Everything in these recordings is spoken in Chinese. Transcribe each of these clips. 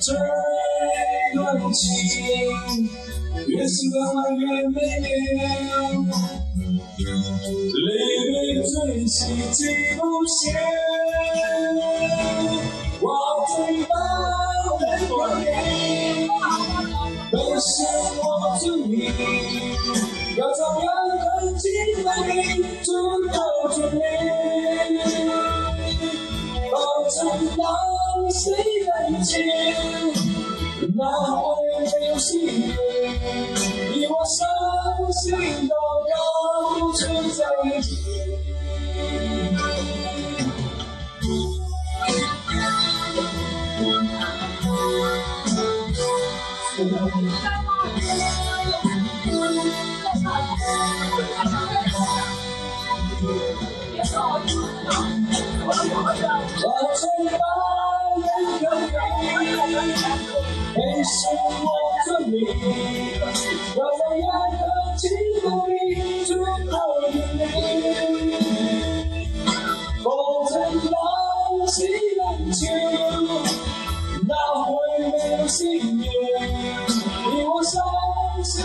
这段情越是浪漫越美妙，泪水最是记不写，我最宝贝的你，本是我之命，要怎样能尽美足够绝美，当谁人情？那会没有幸运，你我伤心到要不出在一起。我最爱的你，你是我的命，要怎样的经历最后的你？风尘浪迹冷清，哪会没有幸运？你我伤心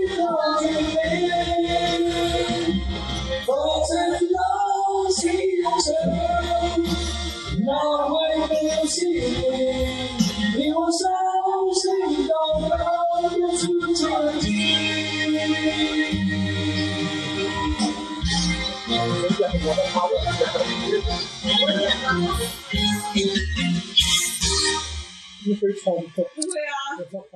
情。一分超不会啊。